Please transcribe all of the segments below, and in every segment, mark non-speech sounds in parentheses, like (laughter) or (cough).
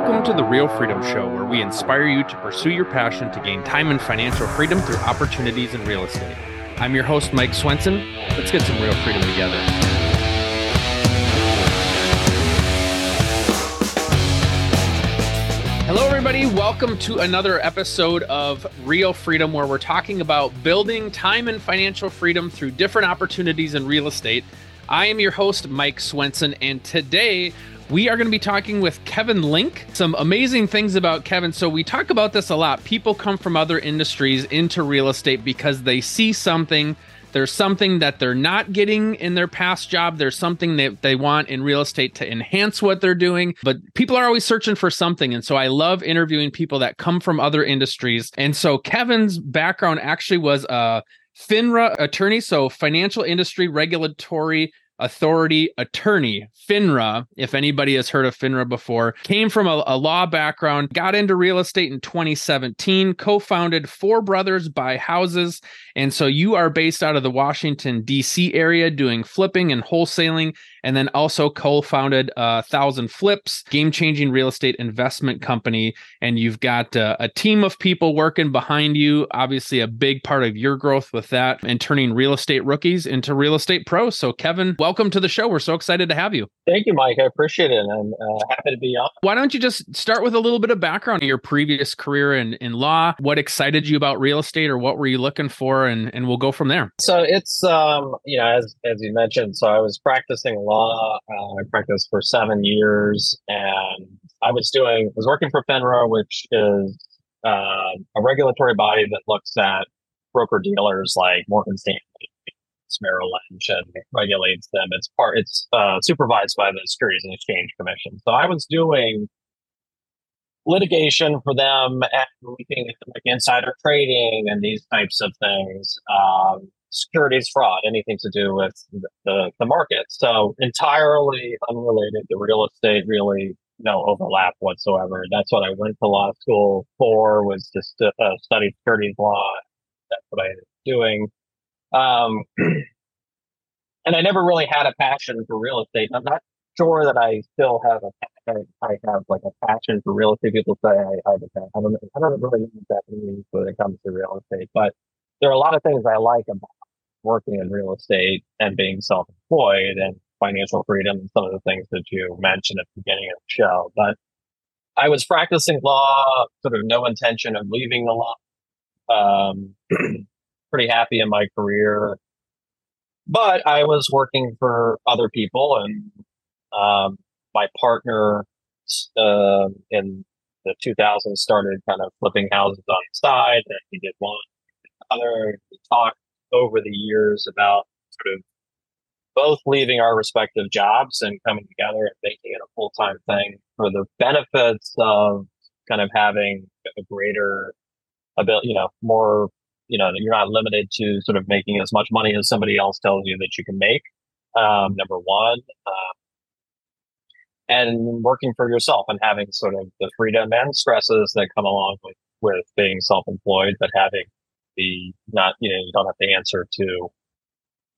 Welcome to the Real Freedom Show, where we inspire you to pursue your passion to gain time and financial freedom through opportunities in real estate. I'm your host, Mike Swenson. Let's get some real freedom together. Hello, everybody. Welcome to another episode of Real Freedom, where we're talking about building time and financial freedom through different opportunities in real estate. I am your host, Mike Swenson, and today we are going to be talking with Kevin Link. Some amazing things about Kevin. So, we talk about this a lot. People come from other industries into real estate because they see something. There's something that they're not getting in their past job. There's something that they want in real estate to enhance what they're doing. But people are always searching for something. And so I love interviewing people that come from other industries. And so Kevin's background actually was a FINRA attorney, so financial industry regulatory authority attorney, FINRA, if anybody has heard of FINRA before, came from a, a, law background, got into real estate in 2017, co founded Four Brothers Buy Houses. And so you are based out of the Washington, D.C. area doing flipping and wholesaling and then also co-founded uh, Thousand Flips, game-changing real estate investment company. And you've got uh, a team of people working behind you. Obviously, a big part of your growth with that and turning real estate rookies into real estate pros. So, Kevin, welcome to the show. We're so excited to have you. Thank you, Mike. I appreciate it. I'm uh, happy to be on. Why don't you just start with a little bit of background of your previous career in, in law? What excited you about real estate, or what were you looking for? And and we'll go from there. So it's um you know as as you mentioned, so I was practicing law. Uh, I practiced for seven years, and I was doing was working for FINRA, which is uh, a regulatory body that looks at broker dealers like Morgan Stanley, Merrill Lynch, and regulates them. It's part. It's uh, supervised by the Securities and Exchange Commission. So I was doing litigation for them and looking at like insider trading and these types of things. Um, securities fraud, anything to do with the, the market. So entirely unrelated to real estate, really no overlap whatsoever. That's what I went to law school for was just to uh, study securities law. That's what I up doing. Um, (clears throat) and I never really had a passion for real estate. I'm not sure that I still have a I have like a passion for real estate. People say I, I, I don't I don't really know what that means when it comes to real estate, but there are a lot of things I like about working in real estate and being self-employed and financial freedom and some of the things that you mentioned at the beginning of the show. But I was practicing law, sort of no intention of leaving the law. Um, (clears throat) pretty happy in my career, but I was working for other people, and um, my partner uh, in the 2000s started kind of flipping houses on the side, and he did one, other. We talked over the years about sort of both leaving our respective jobs and coming together and making it a full time thing for the benefits of kind of having a greater ability, you know, more, you know, you're not limited to sort of making as much money as somebody else tells you that you can make. Um, number one, um, and working for yourself and having sort of the freedom and stresses that come along with, with being self-employed, but having the not, you know, you don't have to answer to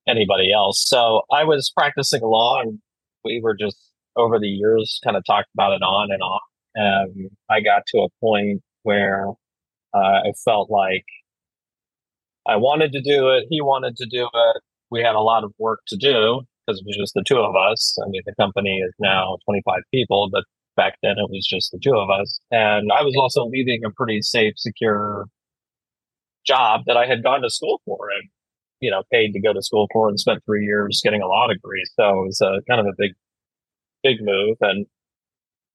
anybody else. So I was practicing law and we were just over the years kind of talked about it on and off. And I got to a point where uh, I felt like I wanted to do it. He wanted to do it. We had a lot of work to do because it was just the two of us. I mean, the company is now 25 people, but back then it was just the two of us. And I was also leaving a pretty safe, secure job that I had gone to school for and, you know, paid to go to school for and spent three years getting a law degree. So it was a, kind of a big, big move. And,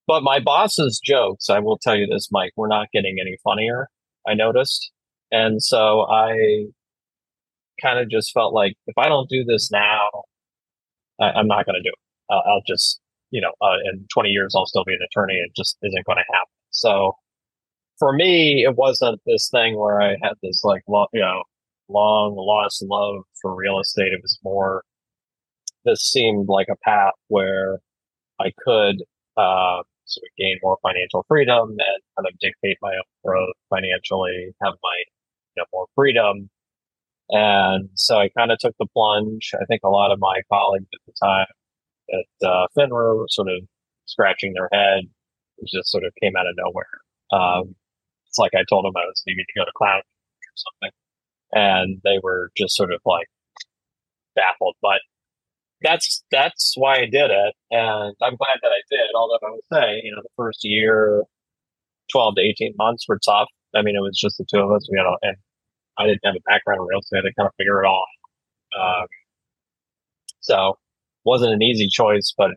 but my boss's jokes, I will tell you this, Mike, we're not getting any funnier. I noticed. And so I kind of just felt like if I don't do this now, I, am not going to do it. I'll just, you know, uh, in 20 years, I'll still be an attorney. It just isn't going to happen. So for me, it wasn't this thing where I had this like, long, you know, long lost love for real estate. It was more, this seemed like a path where I could, uh, sort of gain more financial freedom and kind of dictate my own growth financially, have my, you know, more freedom. And so I kind of took the plunge. I think a lot of my colleagues at the time at uh, FINRA were sort of scratching their head It just sort of came out of nowhere. Um, it's like I told them I was leaving to go to cloud or something, and they were just sort of like baffled. But that's that's why I did it, and I'm glad that I did. Although I would say, you know, the first year, twelve to eighteen months were tough. I mean, it was just the two of us. We had, a, and I didn't have a background in real estate. I had to kind of figure it all. out. Um, so, wasn't an easy choice, but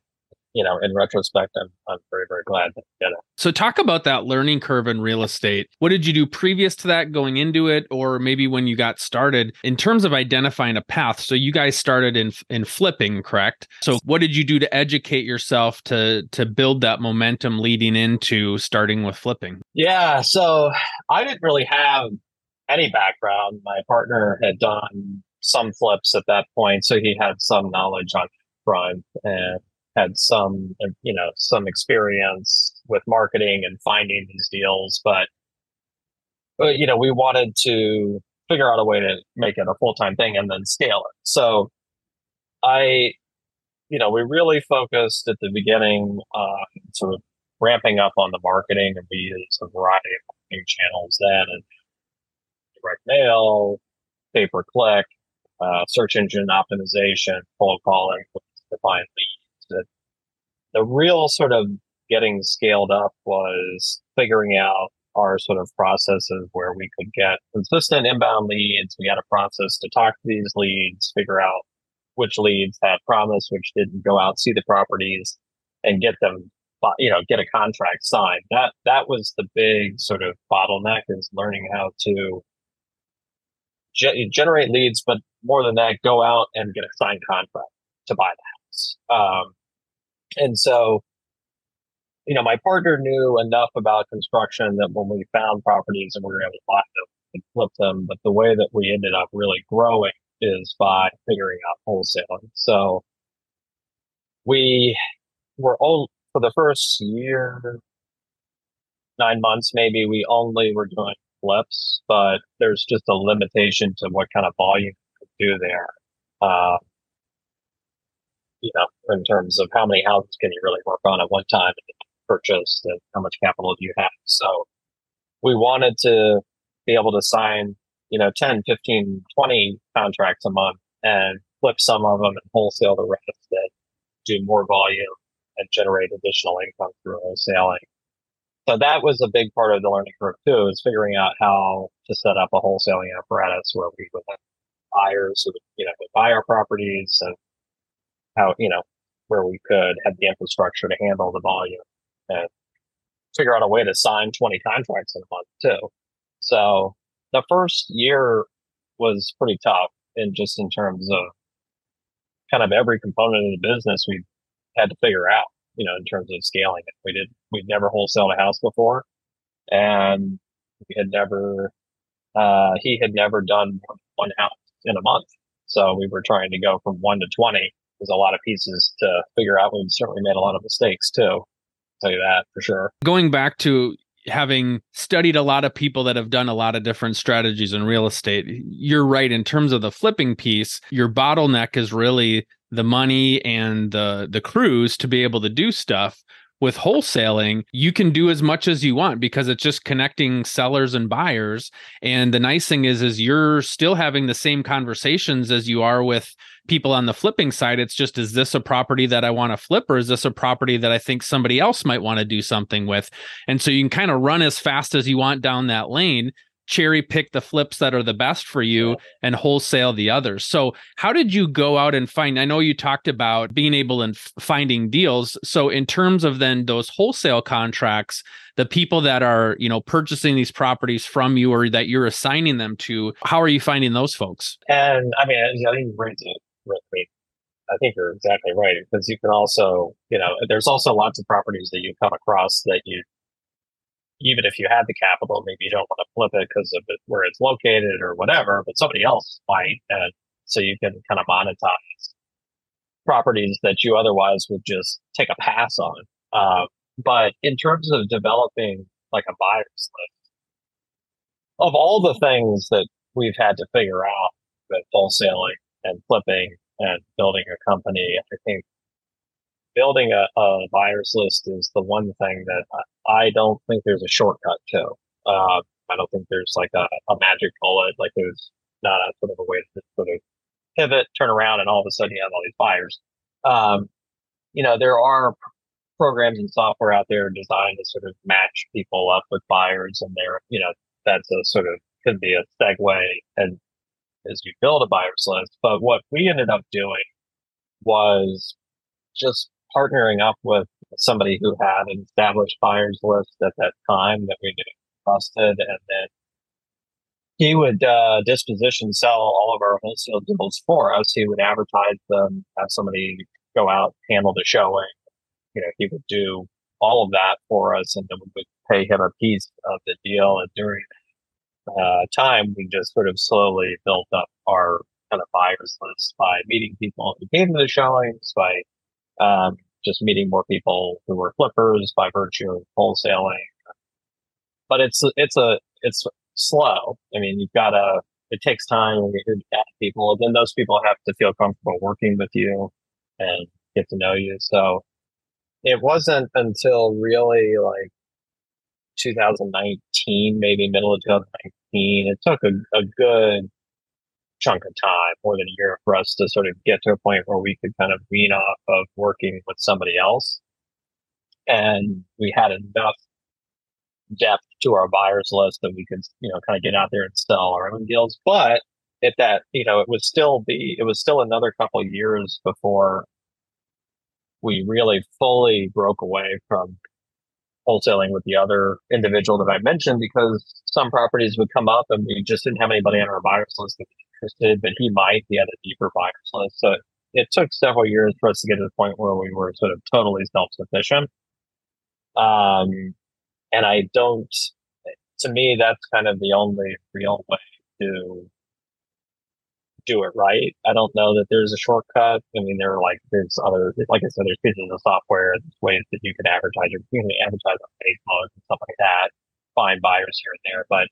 you know, in retrospect, I'm I'm very very glad that I did it. So talk about that learning curve in real estate. What did you do previous to that going into it or maybe when you got started in terms of identifying a path? So you guys started in in flipping, correct? So what did you do to educate yourself to to build that momentum leading into starting with flipping? Yeah, so I didn't really have any background. My partner had done some flips at that point, so he had some knowledge on front and had some, you know, some experience with marketing and finding these deals, but, but you know, we wanted to figure out a way to make it a full time thing and then scale it. So I, you know, we really focused at the beginning on sort of ramping up on the marketing and we used a variety of marketing channels then and direct mail, pay per click, uh, search engine optimization, cold calling to find leads the real sort of getting scaled up was figuring out our sort of processes where we could get consistent inbound leads. We had a process to talk to these leads, figure out which leads had promise, which didn't go out, see the properties and get them, you know, get a contract signed. That, that was the big sort of bottleneck is learning how to ge- generate leads, but more than that, go out and get a signed contract to buy the house. Um, and so, you know, my partner knew enough about construction that when we found properties and we were able to buy them and flip them, but the way that we ended up really growing is by figuring out wholesaling. So we were all for the first year, nine months maybe, we only were doing flips, but there's just a limitation to what kind of volume you can do there. Uh, you know, in terms of how many houses can you really work on at one time and purchase and how much capital do you have. So we wanted to be able to sign, you know, 10, 15, 20 contracts a month and flip some of them and wholesale the rest and do more volume and generate additional income through wholesaling. So that was a big part of the learning curve too, is figuring out how to set up a wholesaling apparatus where we would have buyers who you know, would buy our properties and how, you know, where we could have the infrastructure to handle the volume and figure out a way to sign 20 contracts in a month too. So the first year was pretty tough in just in terms of kind of every component of the business we had to figure out, you know, in terms of scaling it. We did, we'd never wholesaled a house before and we had never, uh, he had never done one house in a month. So we were trying to go from one to 20 there's a lot of pieces to figure out. We've certainly made a lot of mistakes too. I'll tell you that for sure. Going back to having studied a lot of people that have done a lot of different strategies in real estate, you're right. In terms of the flipping piece, your bottleneck is really the money and the the crews to be able to do stuff with wholesaling, you can do as much as you want because it's just connecting sellers and buyers. And the nice thing is, is you're still having the same conversations as you are with people on the flipping side. It's just, is this a property that I want to flip or is this a property that I think somebody else might want to do something with? And so you can kind of run as fast as you want down that lane cherry pick the flips that are the best for you and wholesale the others. So, how did you go out and find? I know you talked about being able and finding deals. So, in terms of then those wholesale contracts, the people that are you know purchasing these properties from you or that you're assigning them to, how are you finding those folks? And I mean, I think you're I think you're exactly right because you can also, you know, there's also lots of properties that you come across that you even if you had the capital, maybe you don't want to flip it because of it, where it's located or whatever, but somebody else might. And so you can kind of monetize properties that you otherwise would just take a pass on. Uh, but in terms of developing like a buyer's list, of all the things that we've had to figure out with wholesaling and flipping and building a company, I think building a, a buyer's list is the one thing that I don't think there's a shortcut to. Uh, I don't think there's like a, a magic bullet. Like there's not a sort of a way to sort of pivot, turn around, and all of a sudden you have all these buyers. Um, you know, there are programs and software out there designed to sort of match people up with buyers, and there, you know, that's a sort of could be a segue and as you build a buyers list. But what we ended up doing was just partnering up with somebody who had an established buyers list at that time that we knew trusted, and then he would uh, disposition sell all of our wholesale deals for us. He would advertise them, have somebody go out, handle the showing. You know, he would do all of that for us, and then we would pay him a piece of the deal. And during uh, time, we just sort of slowly built up our kind of buyers list by meeting people who came to the showings, by um, just meeting more people who were flippers by virtue of wholesaling. But it's it's a it's slow. I mean, you've got to. It takes time when you add people. Then those people have to feel comfortable working with you and get to know you. So it wasn't until really like 2019, maybe middle of 2019. It took a, a good chunk of time, more than a year for us to sort of get to a point where we could kind of wean off of working with somebody else. And we had enough depth to our buyers list that we could, you know, kind of get out there and sell our own deals. But at that, you know, it would still be, it was still another couple years before we really fully broke away from wholesaling with the other individual that I mentioned because some properties would come up and we just didn't have anybody on our buyers list that was interested, but he might. He had a deeper buyers list. So it took several years for us to get to the point where we were sort of totally self sufficient. Um, and I don't, to me, that's kind of the only real way to do it right. I don't know that there's a shortcut. I mean, there are like, there's other, like I said, there's pieces of software, ways that you can advertise, you can advertise on Facebook and stuff like that, find buyers here and there. But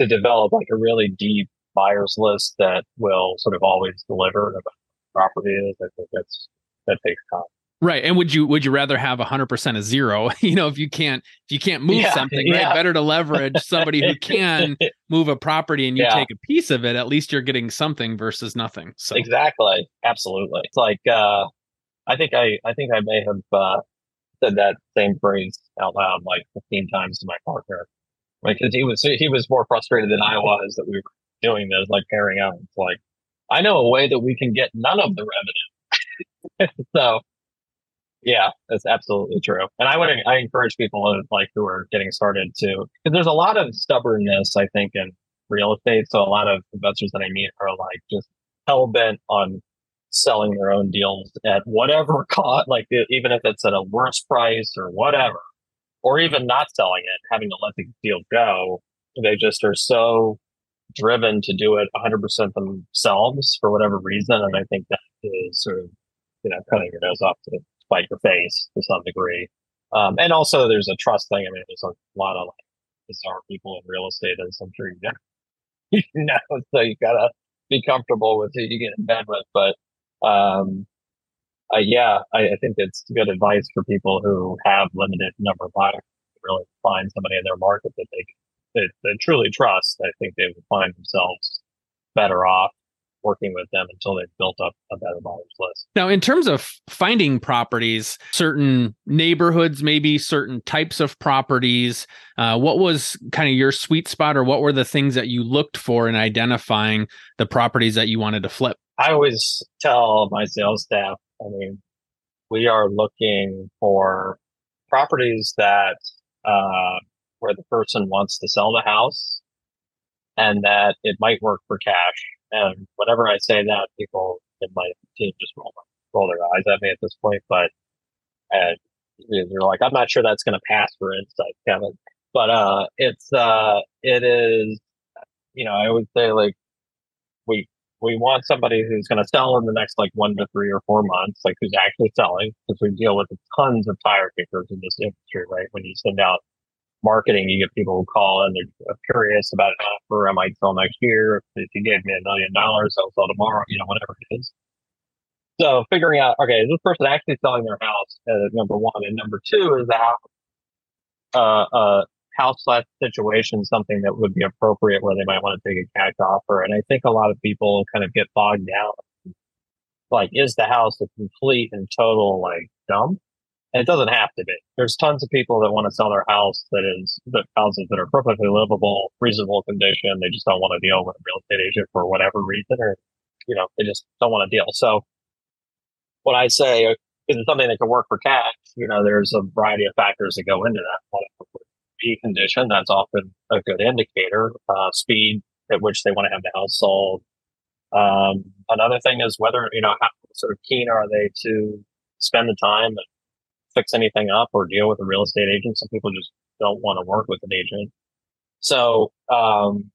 to develop like a really deep buyers list that will sort of always deliver about property is, I think that's, that takes time. Right. And would you would you rather have 100% of zero? (laughs) You know, if you can't if you can't move Yeah, something, yeah. right? Better to leverage somebody who (laughs) can move a property and you Yeah. take a piece of it, at least you're getting something versus nothing. So Exactly. Absolutely. It's like uh I think I I think I may have uh said that same phrase out loud like 15 times to my partner. Like 'cause he was he was more frustrated than I was that we were doing this, like pairing out. It's like I know a way that we can get none of the revenue. (laughs) so yeah, that's absolutely true. And I would I encourage people uh, like who are getting started to because there's a lot of stubbornness I think in real estate. So a lot of investors that I meet are like just hell bent on selling their own deals at whatever (laughs) cost, like even if it's at a worse price or whatever, or even not selling it, having to let the deal go. They just are so driven to do it 100% themselves for whatever reason. And I think that is sort of, you know, cutting your nose off to spite your face to some degree. Um, and also there's a trust thing. I mean, there's a lot of like bizarre people in real estate, as I'm sure you know. (laughs) you know, so you gotta be comfortable with who you get in bed with. But um, uh, yeah, I, I think it's good advice for people who have limited number of buyers. to Really find somebody in their market that they that they truly trust. I think they would find themselves better off working with them until they've built up a better buyers list. Now, in terms of finding properties, certain neighborhoods, maybe certain types of properties, uh, what was kind of your sweet spot, or what were the things that you looked for in identifying the properties that you wanted to flip? I always tell my sales staff, I mean, we are looking for properties that uh, where the person wants to sell the house and that it might work for cash. And whenever I say that, people in my team just roll, roll their eyes at me at this point. But and they're like, I'm not sure that's going to pass for insight, Kevin. But uh, it's uh, it is, you know, I would say like we we want somebody who's going to sell in the next like one to three or four months, like who's actually selling, because we deal with tons of tire kickers in this industry, right? When you send out marketing, you get people who call and they're curious about an offer. I might sell next year. If you gave me a million dollars, I'll sell tomorrow, you know, whatever it is. So figuring out, okay, is this person actually selling their house? Uh, number one, and number two is the house uh, a house slash situation something that would be appropriate where they might want to take a cash offer. And I think a lot of people kind of get bogged down. Like, is the house a complete and total like dump? And it doesn't have to be. There's tons of people that want to sell their house that is the houses that are perfectly livable, reasonable condition. They just don't want to deal with a real estate agent for whatever reason, or you know, they just don't want to deal. So, what I say is it something that can work for cash? You know, there's a variety of factors that go into that. Condition, that's often a good indicator. Uh, speed at which they want to have the house sold. Um, another thing is whether, you know, how sort of keen are they to spend the time and fix anything up or deal with a real estate agent. Some people just don't want to work with an agent. So, um,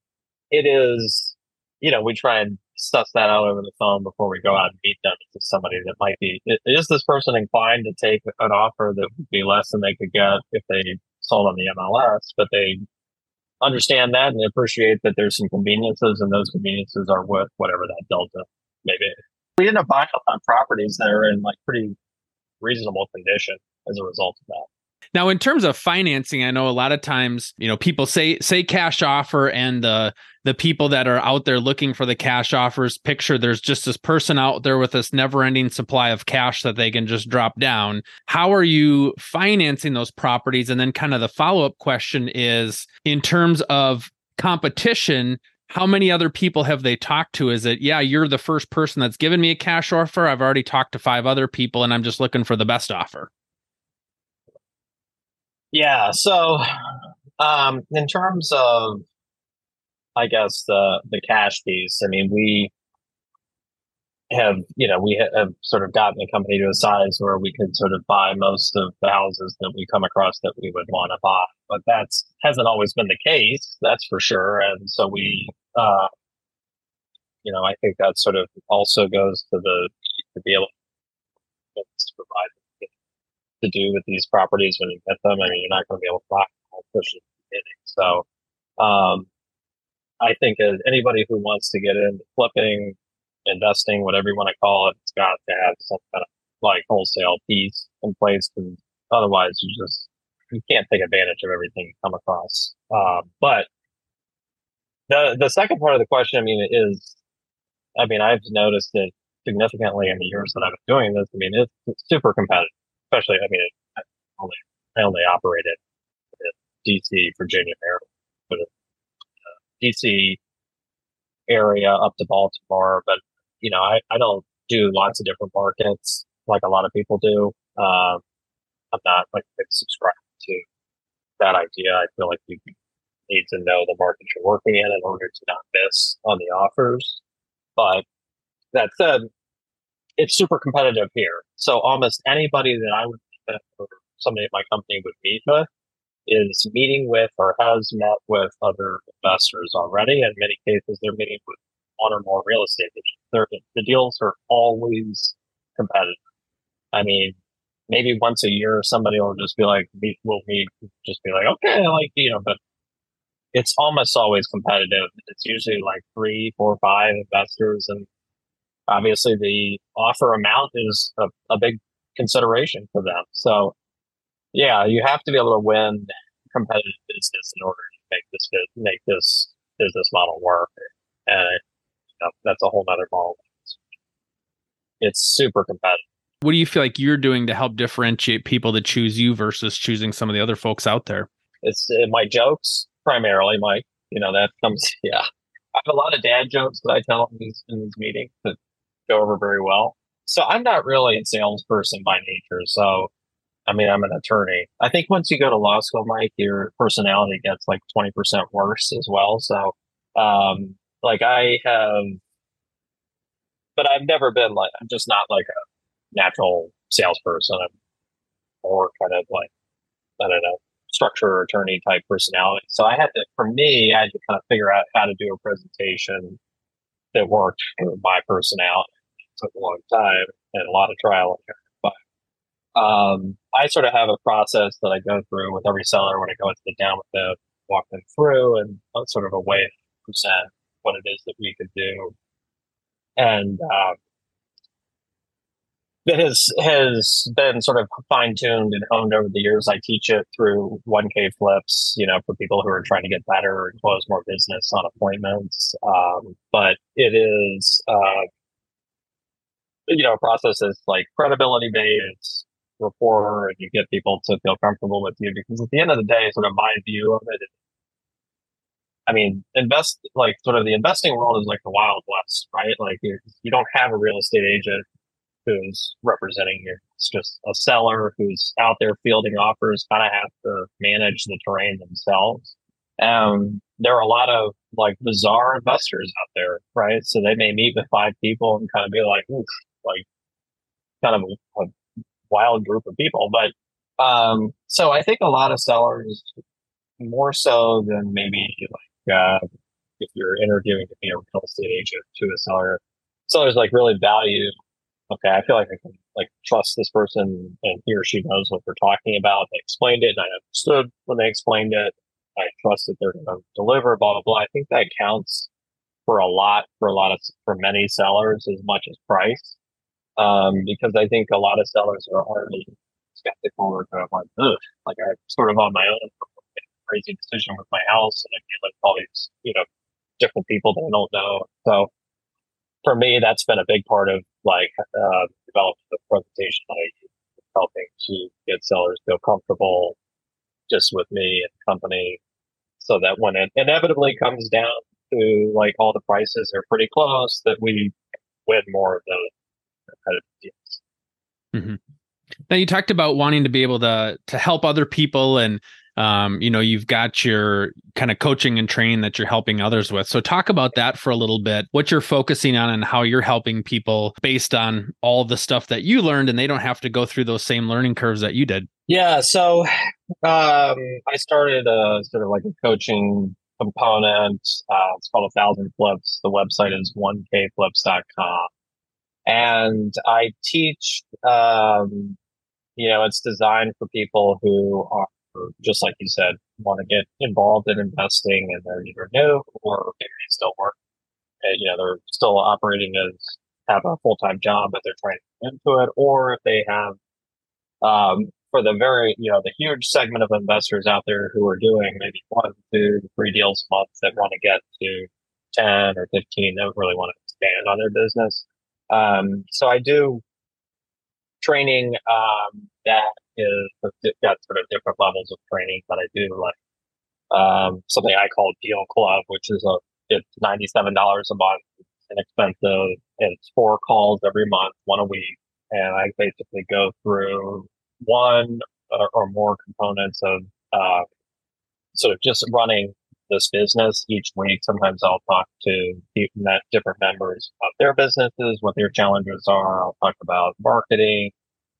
it is, you know, we try and suss that out over the phone before we go out and meet them to somebody that might be, is this person inclined to take an offer that would be less than they could get if they sold on the MLS, but they understand that and appreciate that there's some conveniences and those conveniences are worth whatever that delta may be. We end up buying a lot of properties that are in like pretty reasonable condition as a result of that. Now, in terms of financing, I know a lot of times, you know, people say say cash offer, and the the people that are out there looking for the cash offers picture there's just this person out there with this never ending supply of cash that they can just drop down. How are you financing those properties? And then, kind of the follow up question is, in terms of competition, how many other people have they talked to? Is it, yeah, you're the first person that's given me a cash offer. I've already talked to five other people and I'm just looking for the best offer. Yeah. So, um, in terms of, I guess the the cash piece, I mean, we have, you know, we have sort of gotten the company to a size where we could sort of buy most of the houses that we come across that we would want to buy. But that's hasn't always been the case, that's for sure. And so we, uh, you know, I think that sort of also goes to the to be able to provide to do with these properties when you get them. I mean, you're not going to be able to buy them push at the beginning. So, um, I think anybody who wants to get into flipping, investing, whatever you want to call it, it's got to have some kind of like wholesale piece in place because otherwise you just you can't take advantage of everything you come across. Uh, but the the second part of the question, I mean, is I mean, I've noticed it significantly in the years that I've been doing this. I mean, it's, it's super competitive especially, I mean, I only, I only operated in DC, Virginia area, but uh, DC area up to Baltimore. But, you know, I, I don't do lots of different markets like a lot of people do. Um, I'm not like subscribed to that idea. I feel like you need to know the market you're working in in order to not miss on the offers. But that said, it's super competitive here. So almost anybody that I would or somebody at my company would meet with is meeting with or has met with other investors already. In many cases, they're meeting with one or more real estate agents. the deals are always competitive. I mean, maybe once a year, somebody will just be like, we'll meet, just be like, okay, I like, you know, but it's almost always competitive. It's usually like three, four, five investors and obviously the offer amount is a, a big consideration for them. So yeah, you have to be able to win competitive business in order to make this make this business model work. And you know, that's a whole other model. It's super competitive. What do you feel like you're doing to help differentiate people to choose you versus choosing some of the other folks out there? It's uh, my jokes primarily, Mike. You know that comes. (laughs) Yeah, I have a lot of dad jokes that I tell in these in these meetings that go over very well. So I'm not really a salesperson by nature. So, I mean, I'm an attorney. I think once you go to law school, Mike, your personality gets like 20% worse as well. So, um, like I have, but I've never been like, I'm just not like a natural salesperson. I'm more kind of like, I don't know, structure attorney type personality. So I had to, for me, I had to kind of figure out how to do a presentation that worked for my personality took a long time and a lot of trial and error. But um, I sort of have a process that I go through with every seller when I go and sit down with them, walk them through, and sort of a way to present what it is that we could do. And um, that has has been sort of fine tuned and honed over the years. I teach it through 1K flips, you know, for people who are trying to get better and close more business on appointments. Um, but it is, uh, you know, process is like credibility based rapport, and you get people to feel comfortable with you. Because at the end of the day, sort of my view of it I mean, invest like sort of the investing world is like the wild west, right? Like you, you don't have a real estate agent who's representing you. It's just a seller who's out there fielding offers, kind of have to manage the terrain themselves. Um, there are a lot of like bizarre investors out there, right? So they may meet with five people and kind of be like, like kind of a, a wild group of people. But um, so I think a lot of sellers, more so than maybe like uh, if you're interviewing to be a real estate agent to a seller, sellers like really value. Okay, I feel like I can like trust this person, and he or she knows what they're talking about. They explained it, and I understood when they explained it. I trust that they're going to deliver. Blah blah blah. I think that counts for a lot for a lot of for many sellers as much as price, um, because I think a lot of sellers are already skeptical or kind of like, Ugh, like I'm sort of on my own crazy decision with my house and I'm dealing with all these, you know, different people that I don't know. So for me, that's been a big part of like, uh, developing the presentation that I use, helping to get sellers feel comfortable just with me and the company so that when it inevitably comes down to like all the prices are pretty close, that we win more of those competitive deals. Mm-hmm. Now you talked about wanting to be able to to help other people and um, you know, you've got your kind of coaching and training that you're helping others with. So talk about that for a little bit, what you're focusing on and how you're helping people based on all the stuff that you learned and they don't have to go through those same learning curves that you did. Yeah. So um, I started a, sort of like a coaching component. Uh, it's called a thousand flips. The website is 1kflips.com. And I teach, um, you know, it's designed for people who are just like you said, want to get involved in investing and they're either new or maybe they still work. And, you know, they're still operating as have a full time job, but they're trying to get into it, or if they have, um, for the very, you know, the huge segment of investors out there who are doing maybe one, two, three deals a month that want to get to 10 or 15, they don't really want to expand on their business. Um, so I do training, um, that is got sort of different levels of training but I do, like um, something I call Deal Club, which is a it's ninety seven dollars a month, it's inexpensive, and it's four calls every month, one a week, and I basically go through one or, or more components of uh, sort of just running this business each week. Sometimes I'll talk to different members of their businesses, what their challenges are. I'll talk about marketing,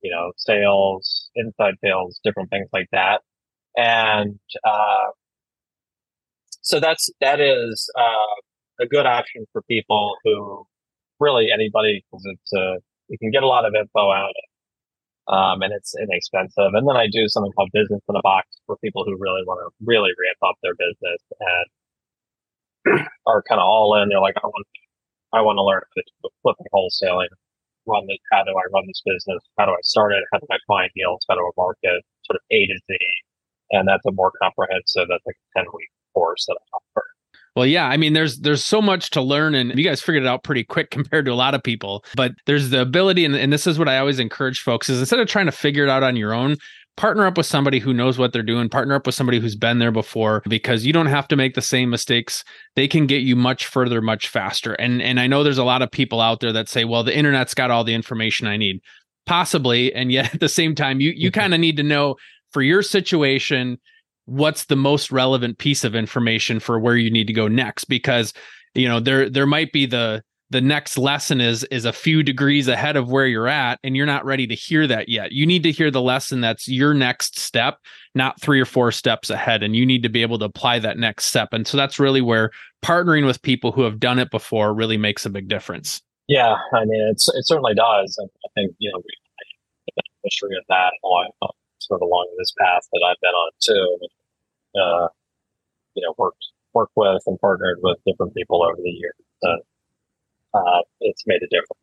you know, sales, inside sales, different things like that. And, uh, so that's, that is, uh, a good option for people who really anybody, cause it's, you can get a lot of info out. Um, and it's inexpensive. And then I do something called business in a box for people who really want to really ramp up their business and (clears throat) are kind of all in. They're like, I want, I want to learn how to flipping wholesaling run this? How do I run this business? How do I start it? How do I find deals? How do I market? Sort of A to Z. And that's a more comprehensive, that's like a 10 week course that I offer. Well, yeah, I mean, there's there's so much to learn, and you guys figured it out pretty quick (laughs) compared to a lot of people. But there's the ability, and, and this is what I always encourage folks: is instead of trying to figure it out on your own, partner up with somebody who knows what they're doing partner up with somebody who's been there before because you don't have to make the same mistakes they can get you much further much faster and and i know there's a lot of people out there that say well the internet's got all the information i need possibly and yet (laughs) at the same time you you mm-hmm. kind of need to know for your situation what's the most relevant piece of information for where you need to go next? Because you know there there might be the the next lesson is is a few degrees ahead of where you're at and you're not ready to hear that yet. You need to hear the lesson that's your next step not three or four steps ahead and you need to be able to apply that next step. And so that's really where partnering with people who have done it before really makes a big difference. Yeah i mean it's it certainly does. And i think you know we beneficiary of that along sort of along this path that i've been on too uh, you know worked worked with and partnered with different people over the years uh, uh, it's made a difference.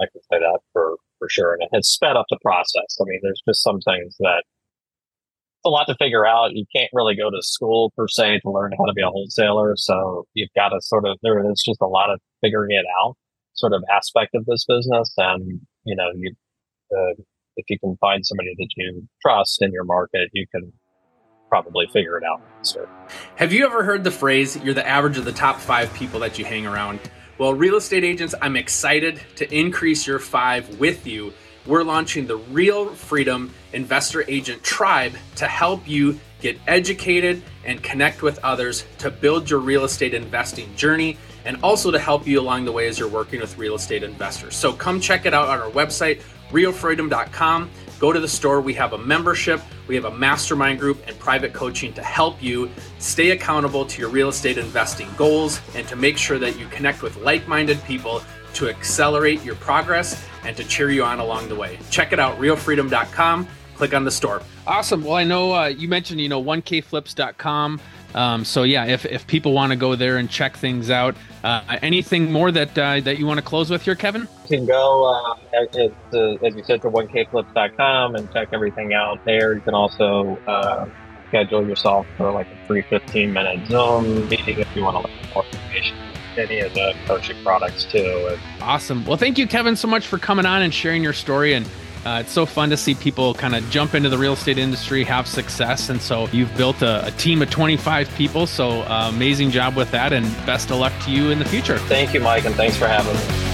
I can say that for, for sure. And it has sped up the process. I mean, there's just some things that a lot to figure out. You can't really go to school per se to learn how to be a wholesaler. So you've got to sort of, there is just a lot of figuring it out sort of aspect of this business. And, you know, you, uh, if you can find somebody that you trust in your market, you can probably figure it out. Have you ever heard the phrase, you're the average of the top five people that you hang around? Well, real estate agents, I'm excited to increase your five with you we're launching the Real Freedom Investor Agent Tribe to help you get educated and connect with others to build your real estate investing journey and also to help you along the way as you're working with real estate investors. So come check it out on our website, realfreedom.com. Go to the store. We have a membership, we have a mastermind group, and private coaching to help you stay accountable to your real estate investing goals and to make sure that you connect with like minded people to accelerate your progress and to cheer you on along the way. Check it out, realfreedom.com. Click on the store. Awesome. Well, I know uh, you mentioned, you know, 1kflips.com. Um, so yeah, if, if people want to go there and check things out, uh, anything more that uh, that you want to close with here, Kevin? You can go, uh, as, as you said, to 1kflips.com and check everything out there. You can also uh, schedule yourself for like a free 15 minute Zoom meeting if you want to learn more information any of the coaching products too. Awesome. Well, thank you, Kevin, so much for coming on and sharing your story. And uh, it's so fun to see people kind of jump into the real estate industry, have success. And so you've built a, a team of 25 people. So uh, amazing job with that. And best of luck to you in the future. Thank you, Mike. And thanks for having me.